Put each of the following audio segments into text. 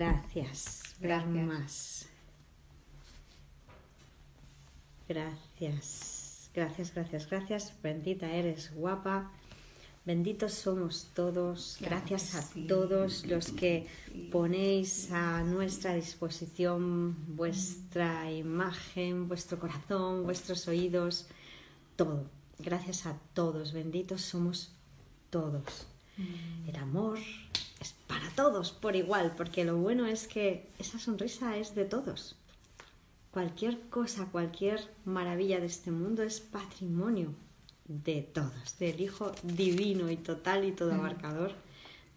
Gracias. Gracias. Más. Gracias. Gracias, gracias, gracias. Bendita eres, guapa. Benditos somos todos. Gracias a todos los que ponéis a nuestra disposición vuestra imagen, vuestro corazón, vuestros oídos, todo. Gracias a todos. Benditos somos todos. El amor todos por igual, porque lo bueno es que esa sonrisa es de todos. Cualquier cosa, cualquier maravilla de este mundo es patrimonio de todos, del Hijo divino y total y todo abarcador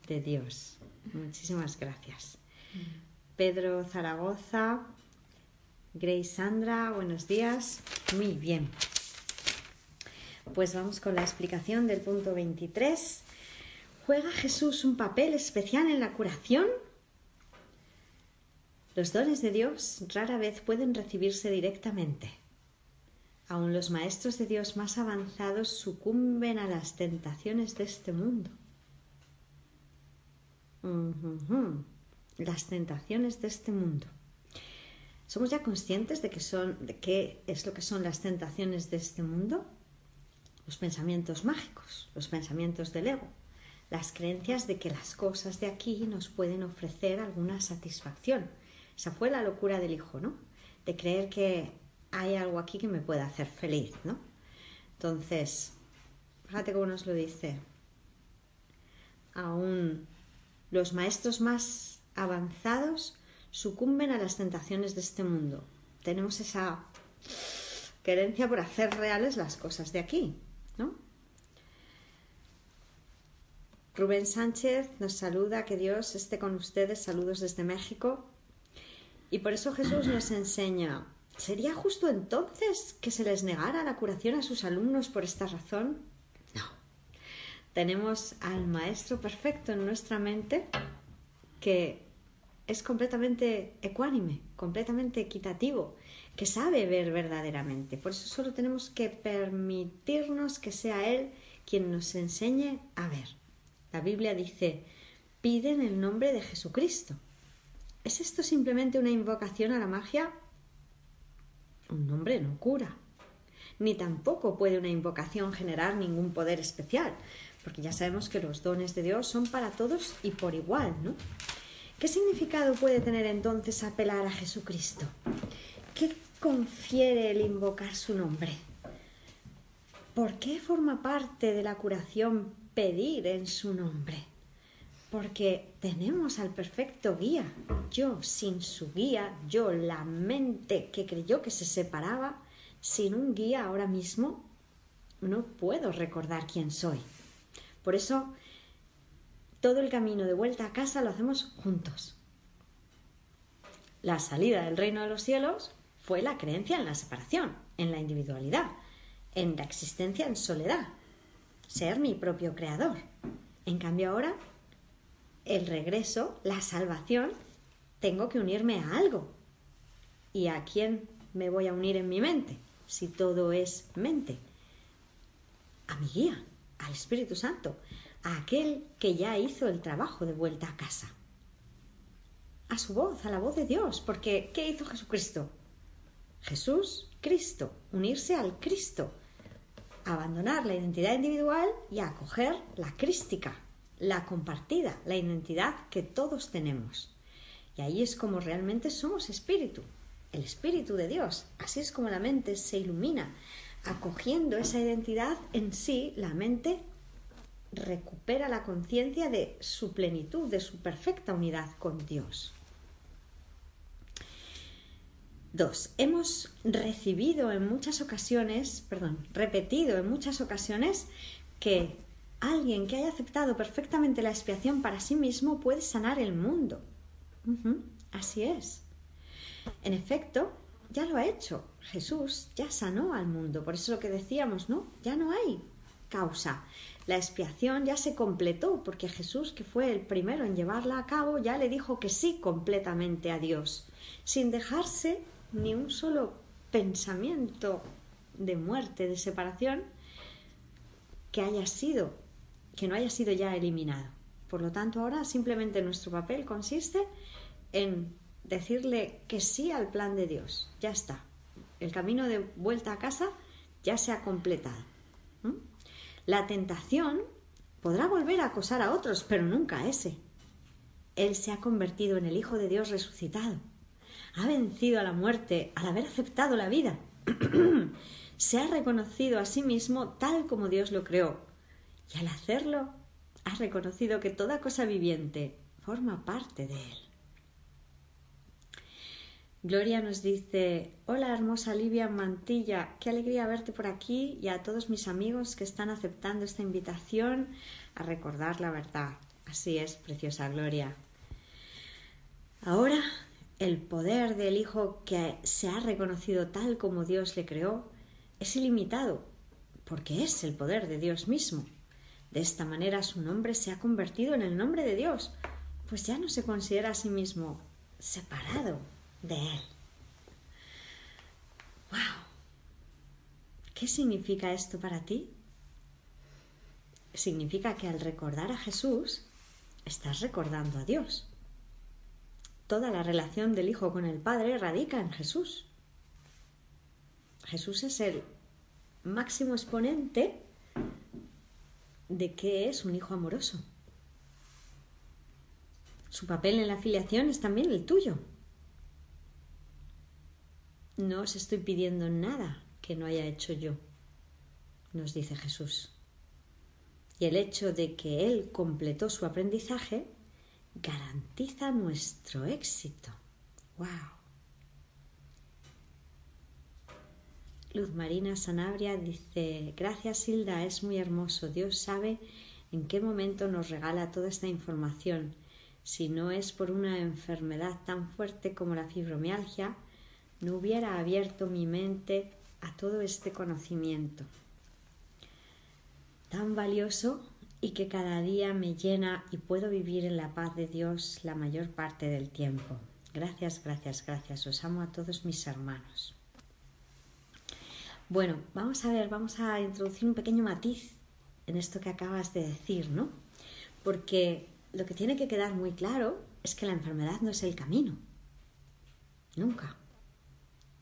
de Dios. Muchísimas gracias. Pedro Zaragoza, Grace Sandra, buenos días. Muy bien. Pues vamos con la explicación del punto 23. ¿Juega Jesús un papel especial en la curación? Los dones de Dios rara vez pueden recibirse directamente. Aun los maestros de Dios más avanzados sucumben a las tentaciones de este mundo. Las tentaciones de este mundo. ¿Somos ya conscientes de, que son, de qué es lo que son las tentaciones de este mundo? Los pensamientos mágicos, los pensamientos del ego, las creencias de que las cosas de aquí nos pueden ofrecer alguna satisfacción. Esa fue la locura del hijo, ¿no? De creer que hay algo aquí que me pueda hacer feliz, ¿no? Entonces, fíjate cómo nos lo dice. Aún los maestros más avanzados sucumben a las tentaciones de este mundo. Tenemos esa querencia por hacer reales las cosas de aquí, ¿no? Rubén Sánchez nos saluda, que Dios esté con ustedes, saludos desde México. Y por eso Jesús nos enseña, ¿sería justo entonces que se les negara la curación a sus alumnos por esta razón? No. Tenemos al Maestro Perfecto en nuestra mente que es completamente ecuánime, completamente equitativo, que sabe ver verdaderamente. Por eso solo tenemos que permitirnos que sea Él quien nos enseñe a ver. La Biblia dice, piden el nombre de Jesucristo. ¿Es esto simplemente una invocación a la magia? Un nombre no cura. Ni tampoco puede una invocación generar ningún poder especial, porque ya sabemos que los dones de Dios son para todos y por igual, ¿no? ¿Qué significado puede tener entonces apelar a Jesucristo? ¿Qué confiere el invocar su nombre? ¿Por qué forma parte de la curación pedir en su nombre, porque tenemos al perfecto guía. Yo sin su guía, yo la mente que creyó que se separaba, sin un guía ahora mismo, no puedo recordar quién soy. Por eso, todo el camino de vuelta a casa lo hacemos juntos. La salida del reino de los cielos fue la creencia en la separación, en la individualidad, en la existencia en soledad, ser mi propio creador. En cambio ahora, el regreso, la salvación, tengo que unirme a algo. ¿Y a quién me voy a unir en mi mente? Si todo es mente. A mi guía, al Espíritu Santo, a aquel que ya hizo el trabajo de vuelta a casa. A su voz, a la voz de Dios, porque ¿qué hizo Jesucristo? Jesús, Cristo, unirse al Cristo, abandonar la identidad individual y acoger la crística, la compartida, la identidad que todos tenemos. Y ahí es como realmente somos espíritu, el espíritu de Dios. Así es como la mente se ilumina. Acogiendo esa identidad en sí, la mente recupera la conciencia de su plenitud, de su perfecta unidad con Dios. Dos, hemos recibido en muchas ocasiones, perdón, repetido en muchas ocasiones que alguien que haya aceptado perfectamente la expiación para sí mismo puede sanar el mundo. así es. En efecto, ya lo ha hecho. Jesús ya sanó al mundo. Por eso lo que decíamos, ¿no? Ya no hay causa. La expiación ya se completó porque Jesús, que fue el primero en llevarla a cabo, ya le dijo que sí completamente a Dios, sin dejarse ni un solo pensamiento de muerte, de separación, que haya sido, que no haya sido ya eliminado. Por lo tanto, ahora simplemente nuestro papel consiste en decirle que sí al plan de Dios. Ya está. El camino de vuelta a casa ya se ha completado. La tentación podrá volver a acosar a otros, pero nunca a ese. Él se ha convertido en el Hijo de Dios resucitado. Ha vencido a la muerte al haber aceptado la vida. se ha reconocido a sí mismo tal como Dios lo creó. Y al hacerlo, ha reconocido que toda cosa viviente forma parte de Él. Gloria nos dice, hola hermosa Livia Mantilla, qué alegría verte por aquí y a todos mis amigos que están aceptando esta invitación a recordar la verdad. Así es, preciosa Gloria. Ahora, el poder del Hijo que se ha reconocido tal como Dios le creó es ilimitado, porque es el poder de Dios mismo. De esta manera su nombre se ha convertido en el nombre de Dios, pues ya no se considera a sí mismo separado de Él. ¡Wow! ¿Qué significa esto para ti? Significa que al recordar a Jesús, estás recordando a Dios. Toda la relación del Hijo con el Padre radica en Jesús. Jesús es el máximo exponente de que es un hijo amoroso. Su papel en la filiación es también el tuyo. No os estoy pidiendo nada que no haya hecho yo, nos dice Jesús. Y el hecho de que Él completó su aprendizaje garantiza nuestro éxito. ¡Wow! Luz Marina Sanabria dice, gracias Hilda, es muy hermoso. Dios sabe en qué momento nos regala toda esta información. Si no es por una enfermedad tan fuerte como la fibromialgia, no hubiera abierto mi mente a todo este conocimiento tan valioso y que cada día me llena y puedo vivir en la paz de Dios la mayor parte del tiempo. Gracias, gracias, gracias. Os amo a todos mis hermanos. Bueno, vamos a ver, vamos a introducir un pequeño matiz en esto que acabas de decir, ¿no? Porque lo que tiene que quedar muy claro es que la enfermedad no es el camino. Nunca.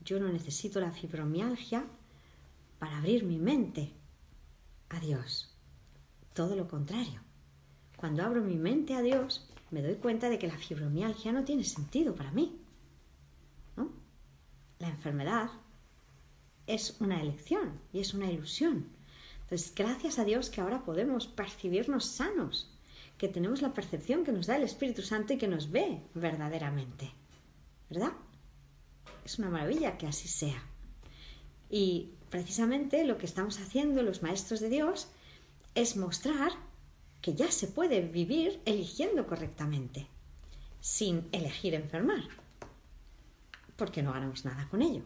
Yo no necesito la fibromialgia para abrir mi mente a Dios. Todo lo contrario. Cuando abro mi mente a Dios, me doy cuenta de que la fibromialgia no tiene sentido para mí. La enfermedad es una elección y es una ilusión. Entonces, gracias a Dios que ahora podemos percibirnos sanos, que tenemos la percepción que nos da el Espíritu Santo y que nos ve verdaderamente. ¿Verdad? es una maravilla que así sea. Y precisamente lo que estamos haciendo los maestros de Dios es mostrar que ya se puede vivir eligiendo correctamente, sin elegir enfermar, porque no ganamos nada con ello.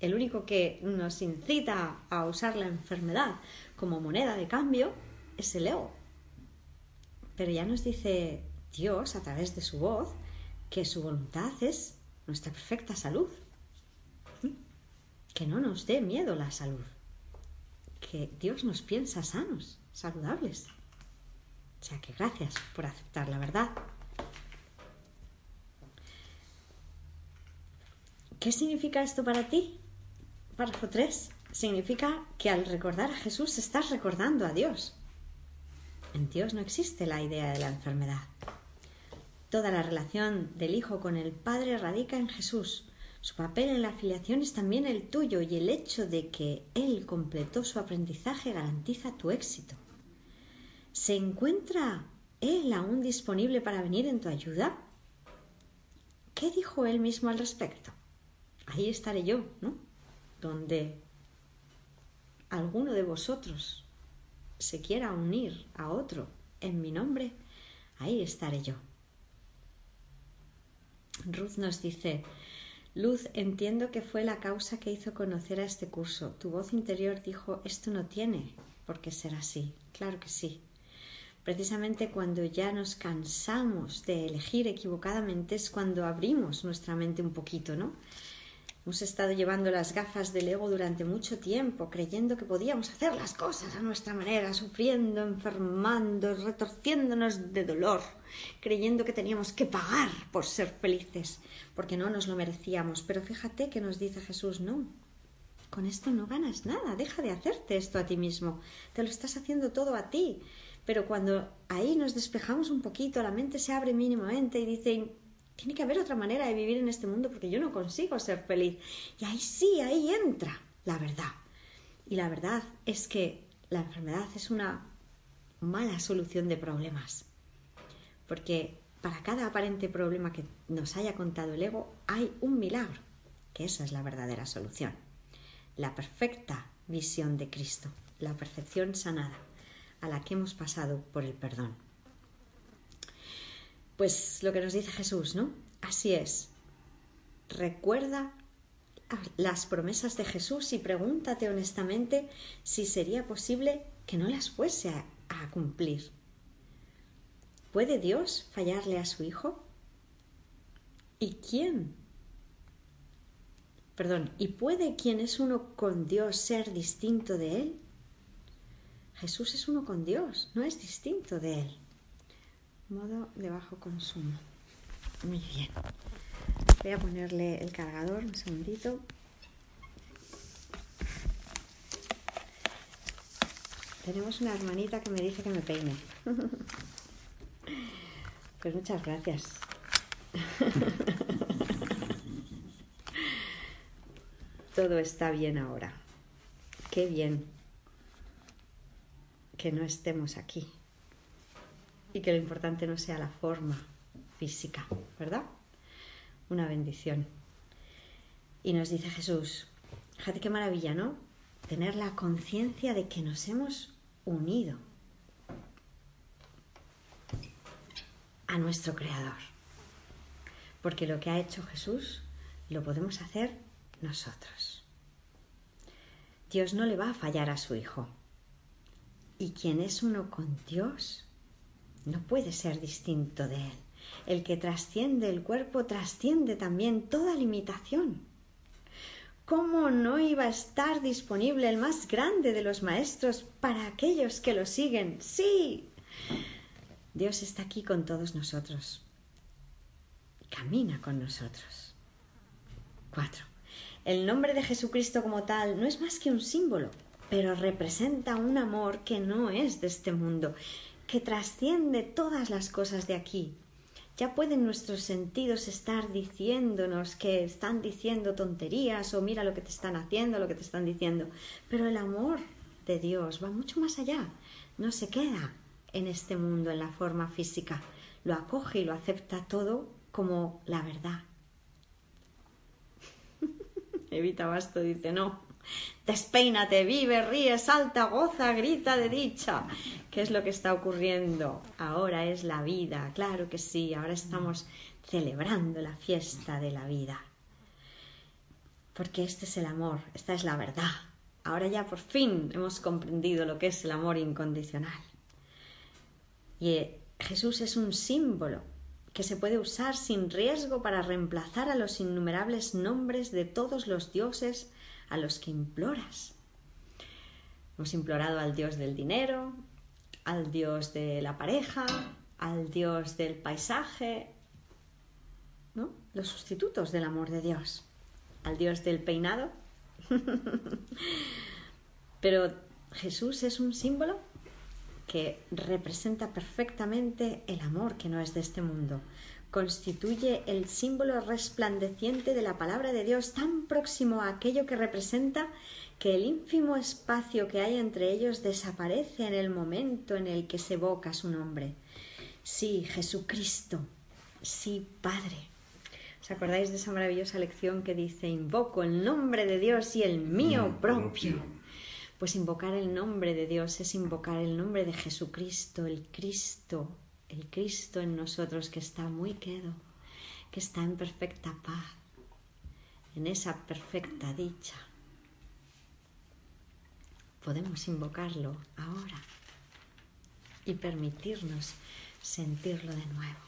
El único que nos incita a usar la enfermedad como moneda de cambio es el ego. Pero ya nos dice Dios a través de su voz que su voluntad es nuestra perfecta salud. Que no nos dé miedo la salud. Que Dios nos piensa sanos, saludables. O sea que gracias por aceptar la verdad. ¿Qué significa esto para ti? Párrafo 3. Significa que al recordar a Jesús estás recordando a Dios. En Dios no existe la idea de la enfermedad. Toda la relación del Hijo con el Padre radica en Jesús. Su papel en la afiliación es también el tuyo y el hecho de que Él completó su aprendizaje garantiza tu éxito. ¿Se encuentra Él aún disponible para venir en tu ayuda? ¿Qué dijo Él mismo al respecto? Ahí estaré yo, ¿no? Donde alguno de vosotros se quiera unir a otro en mi nombre, ahí estaré yo. Ruth nos dice, Luz, entiendo que fue la causa que hizo conocer a este curso. Tu voz interior dijo, esto no tiene por qué ser así. Claro que sí. Precisamente cuando ya nos cansamos de elegir equivocadamente es cuando abrimos nuestra mente un poquito, ¿no? Hemos estado llevando las gafas del ego durante mucho tiempo, creyendo que podíamos hacer las cosas a nuestra manera, sufriendo, enfermando, retorciéndonos de dolor, creyendo que teníamos que pagar por ser felices, porque no nos lo merecíamos. Pero fíjate que nos dice Jesús, no, con esto no ganas nada, deja de hacerte esto a ti mismo, te lo estás haciendo todo a ti. Pero cuando ahí nos despejamos un poquito, la mente se abre mínimamente y dice, tiene que haber otra manera de vivir en este mundo porque yo no consigo ser feliz. Y ahí sí, ahí entra la verdad. Y la verdad es que la enfermedad es una mala solución de problemas. Porque para cada aparente problema que nos haya contado el ego hay un milagro, que esa es la verdadera solución. La perfecta visión de Cristo, la perfección sanada, a la que hemos pasado por el perdón. Pues lo que nos dice Jesús, ¿no? Así es. Recuerda las promesas de Jesús y pregúntate honestamente si sería posible que no las fuese a, cumplir. ¿Puede Dios fallarle a su Hijo? ¿Y quién? Perdón, ¿y puede quien es uno con Dios ser distinto de Él? Jesús es uno con Dios, no es distinto de Él modo de bajo consumo. Muy bien. Voy a ponerle el cargador un segundito. Tenemos una hermanita que me dice que me peine. Pues muchas gracias. Todo está bien ahora. Qué bien que no estemos aquí y que lo importante no sea la forma física, ¿verdad? Una bendición. Y nos dice Jesús, fíjate qué maravilla, ¿no? Tener la conciencia de que nos hemos unido a nuestro Creador. Porque lo que ha hecho Jesús lo podemos hacer nosotros. Dios no le va a fallar a su Hijo. Y quien es uno con Dios no puede ser distinto de él. El que trasciende el cuerpo trasciende también toda limitación. ¿Cómo no iba a estar disponible el más grande de los maestros para aquellos que lo siguen? Sí. Dios está aquí con todos nosotros. Camina con nosotros. 4. El nombre de Jesucristo como tal no es más que un símbolo, pero representa un amor que no es de este mundo que trasciende todas las cosas de aquí. Ya pueden nuestros sentidos estar diciéndonos que están diciendo tonterías o mira lo que te están haciendo, lo que te están diciendo, pero el amor de Dios va mucho más allá, no se queda en este mundo en la forma física, lo acoge y lo acepta todo como la verdad. Evita Basto dice, no, Despeínate, vive, ríe, salta, goza, grita de dicha. ¿Qué es lo que está ocurriendo? Ahora es la vida, claro que sí, ahora estamos celebrando la fiesta de la vida. Porque este es el amor, esta es la verdad. Ahora ya por fin hemos comprendido lo que es el amor incondicional. Y eh, Jesús es un símbolo que se puede usar sin riesgo para reemplazar a los innumerables nombres de todos los dioses a los que imploras. Hemos implorado al Dios del dinero, al Dios de la pareja, al Dios del paisaje, ¿no? Los sustitutos del amor de Dios, al Dios del peinado. Pero Jesús es un símbolo que representa perfectamente el amor que no es de este mundo, constituye el símbolo resplandeciente de la palabra de Dios tan próximo a aquello que representa que el ínfimo espacio que hay entre ellos desaparece en el momento en el que se evoca su nombre. Sí, Jesucristo, sí, Padre. ¿Os acordáis de esa maravillosa lección que dice, invoco el nombre de Dios y el mío propio? Pues invocar el nombre de Dios es invocar el nombre de Jesucristo, el Cristo, el Cristo en nosotros que está muy quedo, que está en perfecta paz, en esa perfecta dicha. Podemos invocarlo ahora y permitirnos sentirlo de nuevo.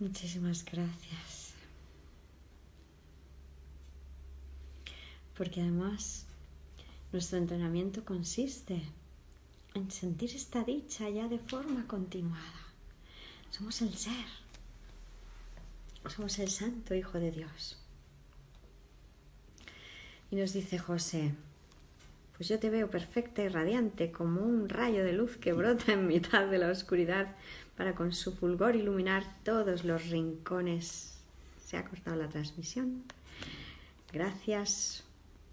Muchísimas gracias. Porque además nuestro entrenamiento consiste en sentir esta dicha ya de forma continuada. Somos el ser. Somos el santo Hijo de Dios. Y nos dice José, pues yo te veo perfecta y radiante como un rayo de luz que brota en mitad de la oscuridad para con su fulgor iluminar todos los rincones. Se ha cortado la transmisión. Gracias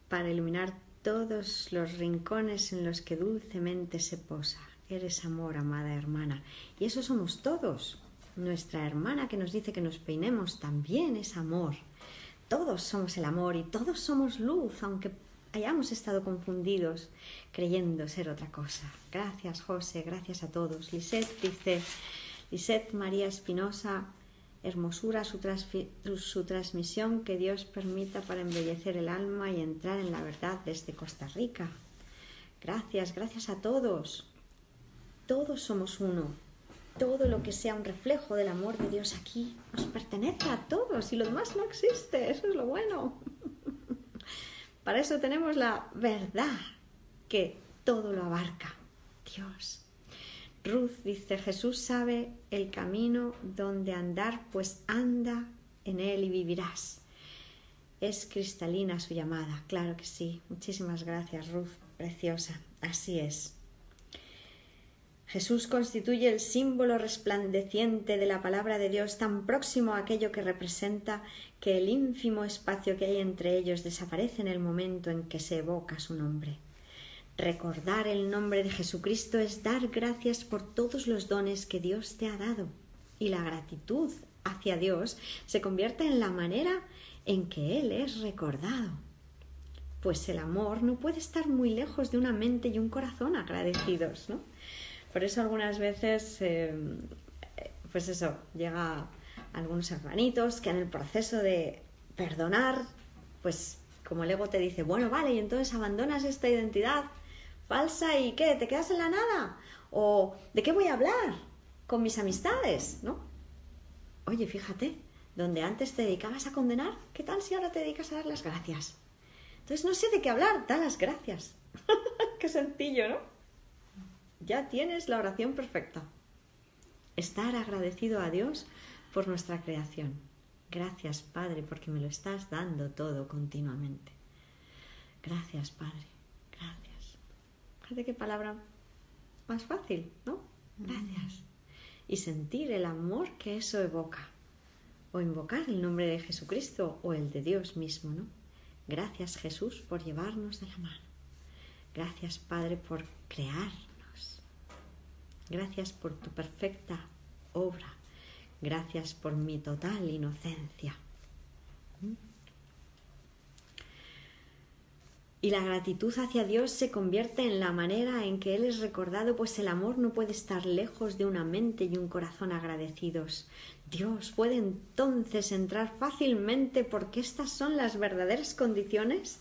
para iluminar todos los rincones en los que dulcemente se posa. Eres amor, amada hermana. Y eso somos todos. Nuestra hermana que nos dice que nos peinemos también es amor. Todos somos el amor y todos somos luz, aunque hayamos estado confundidos creyendo ser otra cosa. Gracias, José, gracias a todos. Lisette dice, Lisette María Espinosa, hermosura su, su, transmisión que Dios permita para embellecer el alma y entrar en la verdad desde Costa Rica. Gracias, gracias a todos. Todos somos uno. Todo lo que sea un reflejo del amor de Dios aquí nos pertenece a todos y lo demás no existe. Eso es lo bueno. Para eso tenemos la verdad que todo lo abarca. Dios. Ruth dice, Jesús sabe el camino donde andar, pues anda en él y vivirás. Es cristalina su llamada, claro que sí. Muchísimas gracias, Ruth, preciosa. Así es. Jesús constituye el símbolo resplandeciente de la palabra de Dios tan próximo a aquello que representa que el ínfimo espacio que hay entre ellos desaparece en el momento en que se evoca su nombre. Recordar el nombre de Jesucristo es dar gracias por todos los dones que Dios te ha dado y la gratitud hacia Dios se convierte en la manera en que Él es recordado. Pues el amor no puede estar muy lejos de una mente y un corazón agradecidos, ¿no? Por eso algunas veces, eh, pues eso, llega algunos hermanitos que en el proceso de perdonar, pues como el ego te dice, bueno, vale, y entonces abandonas esta identidad falsa y qué, te quedas en la nada. O ¿de qué voy a hablar? Con mis amistades, ¿no? Oye, fíjate, donde antes te dedicabas a condenar, ¿qué tal si ahora te dedicas a dar las gracias? Entonces no sé de qué hablar, da las gracias. qué sencillo, ¿no? Ya tienes la oración perfecta. Estar agradecido a Dios por nuestra creación. Gracias, Padre, porque me lo estás dando todo continuamente. Gracias, Padre. Gracias. Fíjate qué palabra más fácil, ¿no? Gracias. Y sentir el amor que eso evoca. O invocar el nombre de Jesucristo o el de Dios mismo, ¿no? Gracias, Jesús, por llevarnos de la mano. Gracias, Padre, por crear Gracias por tu perfecta obra. Gracias por mi total inocencia. Y la gratitud hacia Dios se convierte en la manera en que Él es recordado, pues el amor no puede estar lejos de una mente y un corazón agradecidos. Dios puede entonces entrar fácilmente porque estas son las verdaderas condiciones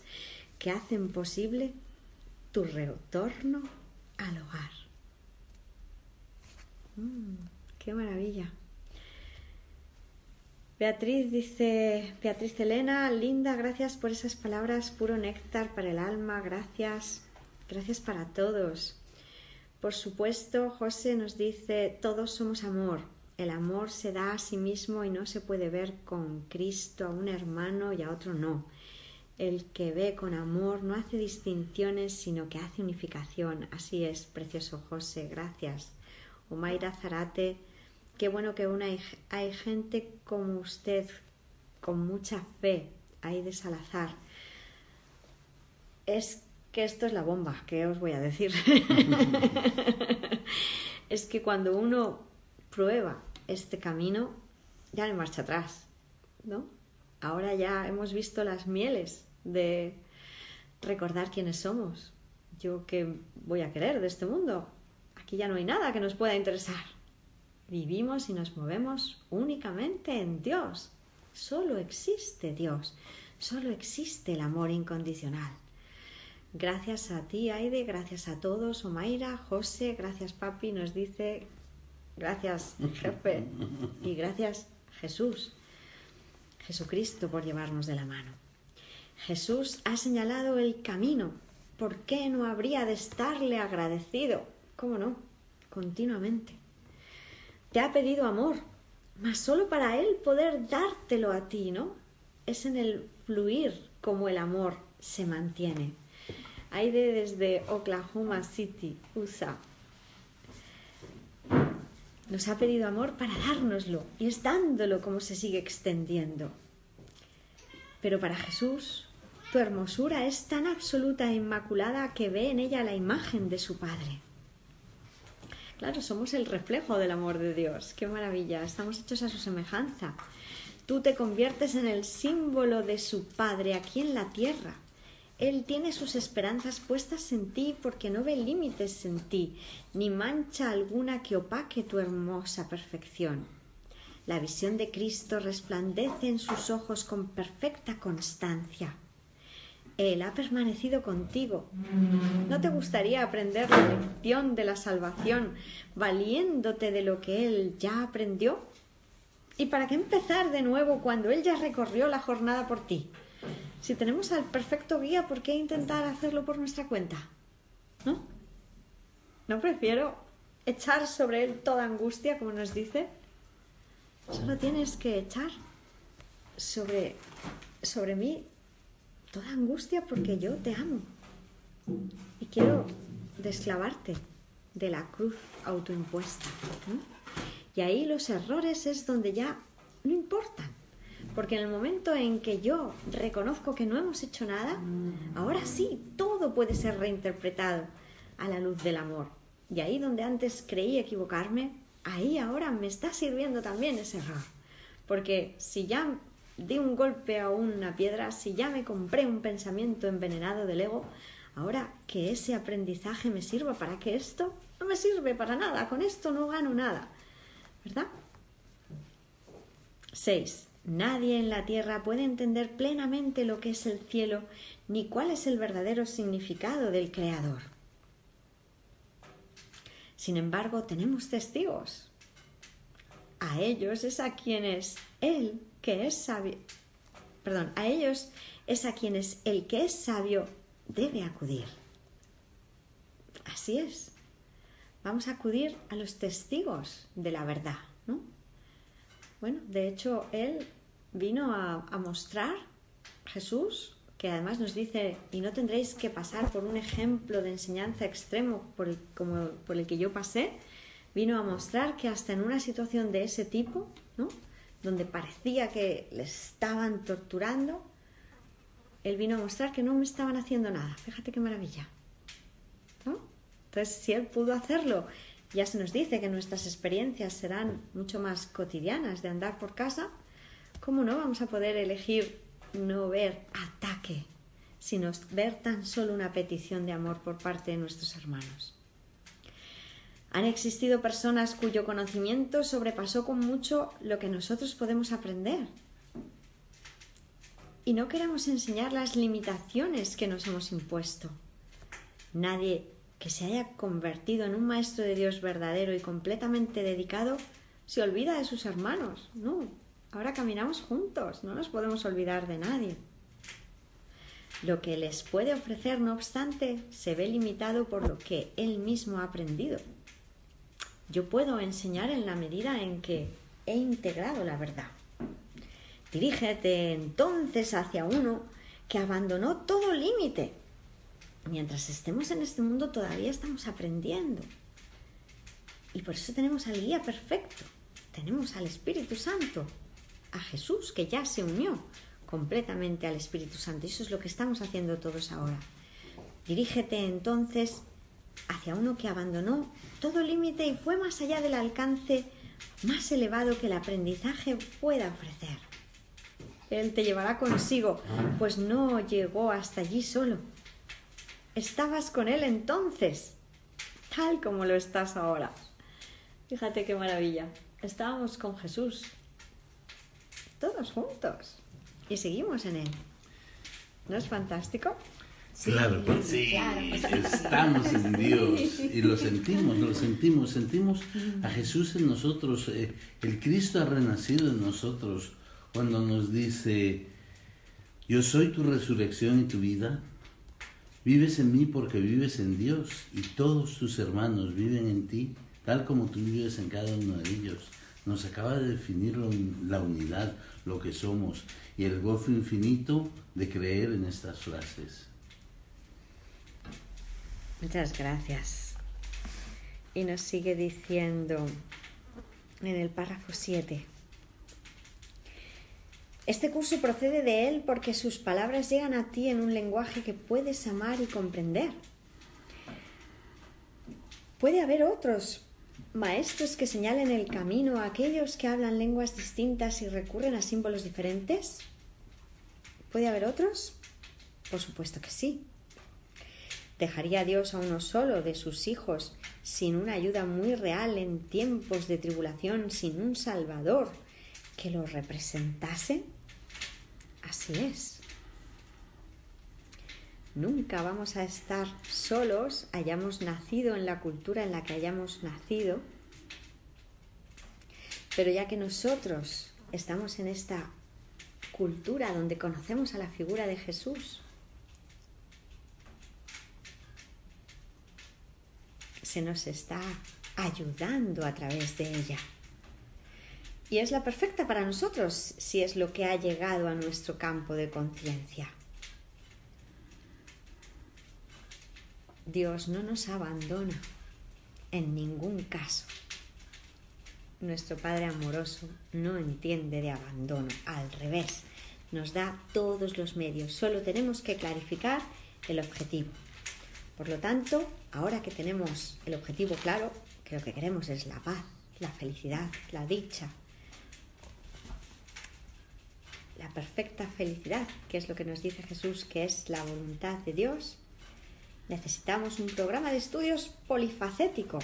que hacen posible tu retorno al hogar. Mm, ¡Qué maravilla! Beatriz dice, Beatriz Elena, linda, gracias por esas palabras, puro néctar para el alma, gracias, gracias para todos. Por supuesto, José nos dice, todos somos amor, el amor se da a sí mismo y no se puede ver con Cristo a un hermano y a otro no. El que ve con amor no hace distinciones, sino que hace unificación. Así es, precioso José, gracias. Omaira Zarate, Qué bueno que aún hay, gente como usted, con mucha fe, ahí de Salazar. Es que esto es la bomba, ¿qué os voy a decir? es que cuando uno prueba este camino, ya no marcha atrás, ¿no? Ahora ya hemos visto las mieles de recordar quiénes somos. Yo qué voy a querer de este mundo. Aquí ya no hay nada que nos pueda interesar. Vivimos y nos movemos únicamente en Dios. Solo existe Dios. Solo existe el amor incondicional. Gracias a ti, Aide, gracias a todos, Omaira, José, gracias papi, nos dice, gracias jefe y gracias Jesús, Jesucristo por llevarnos de la mano. Jesús ha señalado el camino. ¿Por qué no habría de estarle agradecido? ¿Cómo no? Continuamente te ha pedido amor, mas solo para Él poder dártelo a ti, ¿no? Es en el fluir como el amor se mantiene. Aide desde Oklahoma City, USA. Nos ha pedido amor para dárnoslo y es dándolo como se sigue extendiendo. Pero para Jesús, tu hermosura es tan absoluta e inmaculada que ve en ella la imagen de su Padre. Claro, somos el reflejo del amor de Dios. Qué maravilla. Estamos hechos a su semejanza. Tú te conviertes en el símbolo de su Padre aquí en la tierra. Él tiene sus esperanzas puestas en ti porque no ve límites en ti, ni mancha alguna que opaque tu hermosa perfección. La visión de Cristo resplandece en sus ojos con perfecta constancia. Él ha permanecido contigo. ¿No te gustaría aprender la lección de la salvación valiéndote de lo que Él ya aprendió? ¿Y para qué empezar de nuevo cuando Él ya recorrió la jornada por ti? Si tenemos al perfecto guía, ¿por qué intentar hacerlo por nuestra cuenta? ¿No? ¿No prefiero echar sobre Él toda angustia, como nos dice? Solo tienes que echar sobre, sobre mí toda angustia porque yo te amo y quiero desclavarte de la cruz autoimpuesta. Y ahí los errores es donde ya no importan, porque en el momento en que yo reconozco que no hemos hecho nada, ahora sí, todo puede ser reinterpretado a la luz del amor. Y ahí donde antes creí equivocarme, ahí ahora me está sirviendo también ese error. Porque si ya di un golpe a una piedra, si ya me compré un pensamiento envenenado del ego, ahora que ese aprendizaje me sirva para que esto no me sirve para nada, con esto no gano nada, ¿verdad? 6. Nadie en la tierra puede entender plenamente lo que es el cielo ni cuál es el verdadero significado del Creador. Sin embargo, tenemos testigos. A ellos es a quienes Él que es sabio, perdón, a ellos es a quienes el que es sabio debe acudir. Así es. Vamos a acudir a los testigos de la verdad, ¿no? Bueno, de hecho, él vino a, mostrar, Jesús, que además nos dice, y no tendréis que pasar por un ejemplo de enseñanza extremo por el, como por el que yo pasé, vino a mostrar que hasta en una situación de ese tipo, ¿no? Donde parecía que le estaban torturando, él vino a mostrar que no me estaban haciendo nada. Fíjate qué maravilla. Entonces, si él pudo hacerlo, ya se nos dice que nuestras experiencias serán mucho más cotidianas de andar por casa, ¿cómo no vamos a poder elegir no ver ataque, sino ver tan solo una petición de amor por parte de nuestros hermanos? Han existido personas cuyo conocimiento sobrepasó con mucho lo que nosotros podemos aprender. Y no queremos enseñar las limitaciones que nos hemos impuesto. Nadie que se haya convertido en un maestro de Dios verdadero y completamente dedicado se olvida de sus hermanos. No, Ahora caminamos juntos, no nos podemos olvidar de nadie. Lo que les puede ofrecer, no obstante, se ve limitado por lo que él mismo ha aprendido. Yo puedo enseñar en la medida en que he integrado la verdad. Dirígete entonces hacia uno que abandonó todo límite. Mientras estemos en este mundo todavía estamos aprendiendo. Y por eso tenemos al guía perfecto. Tenemos al Espíritu Santo, a Jesús que ya se unió completamente al Espíritu Santo. Y eso es lo que estamos haciendo todos ahora. Dirígete entonces hacia uno que abandonó todo límite y fue más allá del alcance más elevado que el aprendizaje pueda ofrecer. Él te llevará consigo, pues no llegó hasta allí solo. Estabas con Él entonces, tal como lo estás ahora. Fíjate qué maravilla. Estábamos con Jesús, todos juntos, y seguimos en Él. ¿No es fantástico? Claro sí, estamos en Dios y lo sentimos, lo sentimos, sentimos a Jesús en nosotros, eh, el Cristo ha renacido en nosotros cuando nos dice, yo soy tu resurrección y tu vida, vives en mí porque vives en Dios y todos tus hermanos viven en ti, tal como tú vives en cada uno de ellos. Nos acaba de definir la unidad, lo que somos y el gozo infinito de creer en estas frases. Muchas gracias. Y nos sigue diciendo en el párrafo 7. Este curso procede de Él porque sus palabras llegan a ti en un lenguaje que puedes amar y comprender. Puede haber otros maestros que señalen el camino a aquellos que hablan lenguas distintas y recurren a símbolos diferentes. ¿Puede haber otros? Por supuesto que sí. ¿Dejaría Dios a uno solo de sus hijos sin una ayuda muy real en tiempos de tribulación, sin un Salvador que lo representase? Así es. Nunca vamos a estar solos, hayamos nacido en la cultura en la que hayamos nacido, pero ya que nosotros estamos en esta cultura donde conocemos a la figura de Jesús, se nos está ayudando a través de ella. Y es la perfecta para nosotros si es lo que ha llegado a nuestro campo de conciencia. Dios no nos abandona en ningún caso. Nuestro Padre amoroso no entiende de abandono, al revés, nos da todos los medios, solo tenemos que clarificar el objetivo. Por lo tanto, ahora que tenemos el objetivo claro, que lo que queremos es la paz, la felicidad, la dicha, la perfecta felicidad, que es lo que nos dice Jesús que es la voluntad de Dios, necesitamos un programa de estudios polifacético.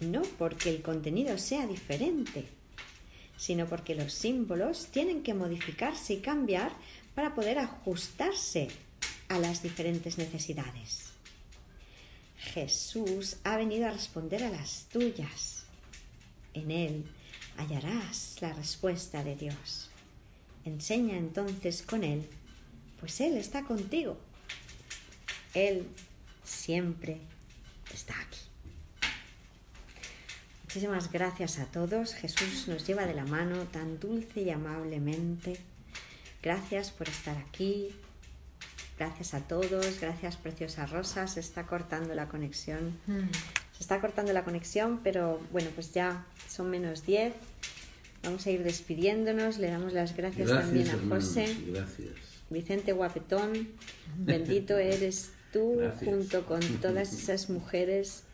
No porque el contenido sea diferente, sino porque los símbolos tienen que modificarse y cambiar para poder ajustarse a las diferentes necesidades. Jesús ha venido a responder a las tuyas. En Él hallarás la respuesta de Dios. Enseña entonces con Él, pues Él está contigo. Él siempre está aquí. Muchísimas gracias a todos. Jesús nos lleva de la mano tan dulce y amablemente. Gracias por estar aquí. Gracias a todos. Gracias, preciosa Rosa. Se está cortando la conexión. Mm. Se está cortando la conexión, pero bueno, pues ya son menos 10. Vamos a ir despidiéndonos. Le damos las gracias, también a José. Gracias. Vicente Guapetón, bendito eres tú junto con todas esas mujeres.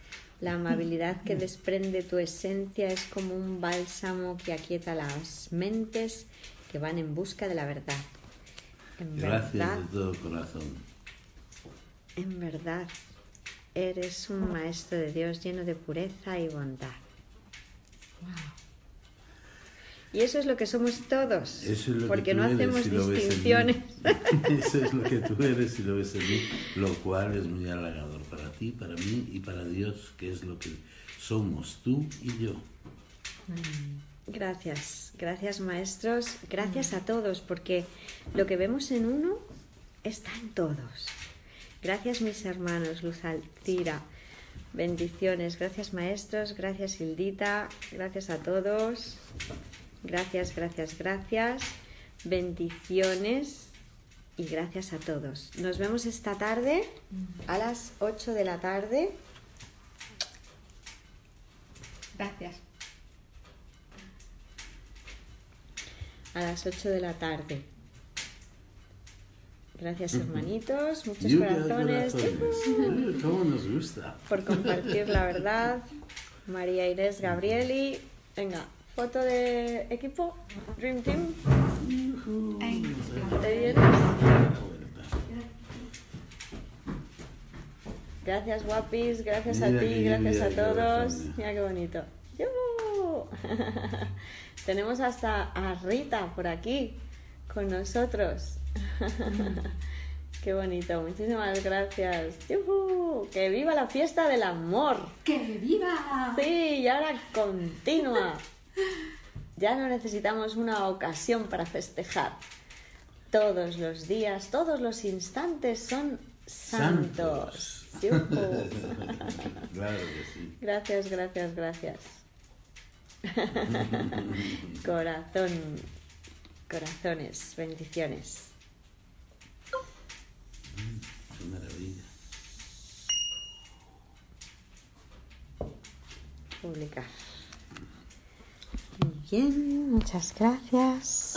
La amabilidad que desprende tu esencia es como un bálsamo que aquieta las mentes que van en busca de la verdad. Gracias de todo corazón. En verdad, Eres un maestro de Dios lleno de pureza y bondad. Y eso es lo que somos todos, porque no hacemos distinciones. eso es lo que tú eres y lo ves en mí, lo cual es muy halagador para ti, para mí y para Dios, que es lo que somos tú y yo. Gracias, gracias maestros, gracias a todos, porque lo que vemos en uno está en todos. Gracias mis hermanos, Luz Alcira, bendiciones, gracias maestros, gracias Hildita, gracias a todos, gracias, gracias, gracias, bendiciones y gracias a todos. Nos vemos esta tarde a las 8 de la tarde. Gracias. A las 8 de la tarde. Gracias hermanitos, muchos Lluvia corazones corazones. ¿Cómo nos gusta? por compartir la verdad. María Inés Gabrieli. Venga, foto de equipo. Dream Team. ¿Te vienes? Gracias guapis, gracias a ti, gracias a todos. Mira qué bonito. Tenemos hasta a Rita por aquí con nosotros. qué bonito, muchísimas gracias. ¡Yujú! ¡Que viva la fiesta del amor! ¡Que viva! Sí, y ahora continúa. Ya no necesitamos una ocasión para festejar. Todos los días, todos los instantes son santos. Santos. Yujú. Claro que sí. Gracias, gracias, gracias. Corazón, corazones, bendiciones. Qué maravilla. Publicar. Muy bien, muchas gracias.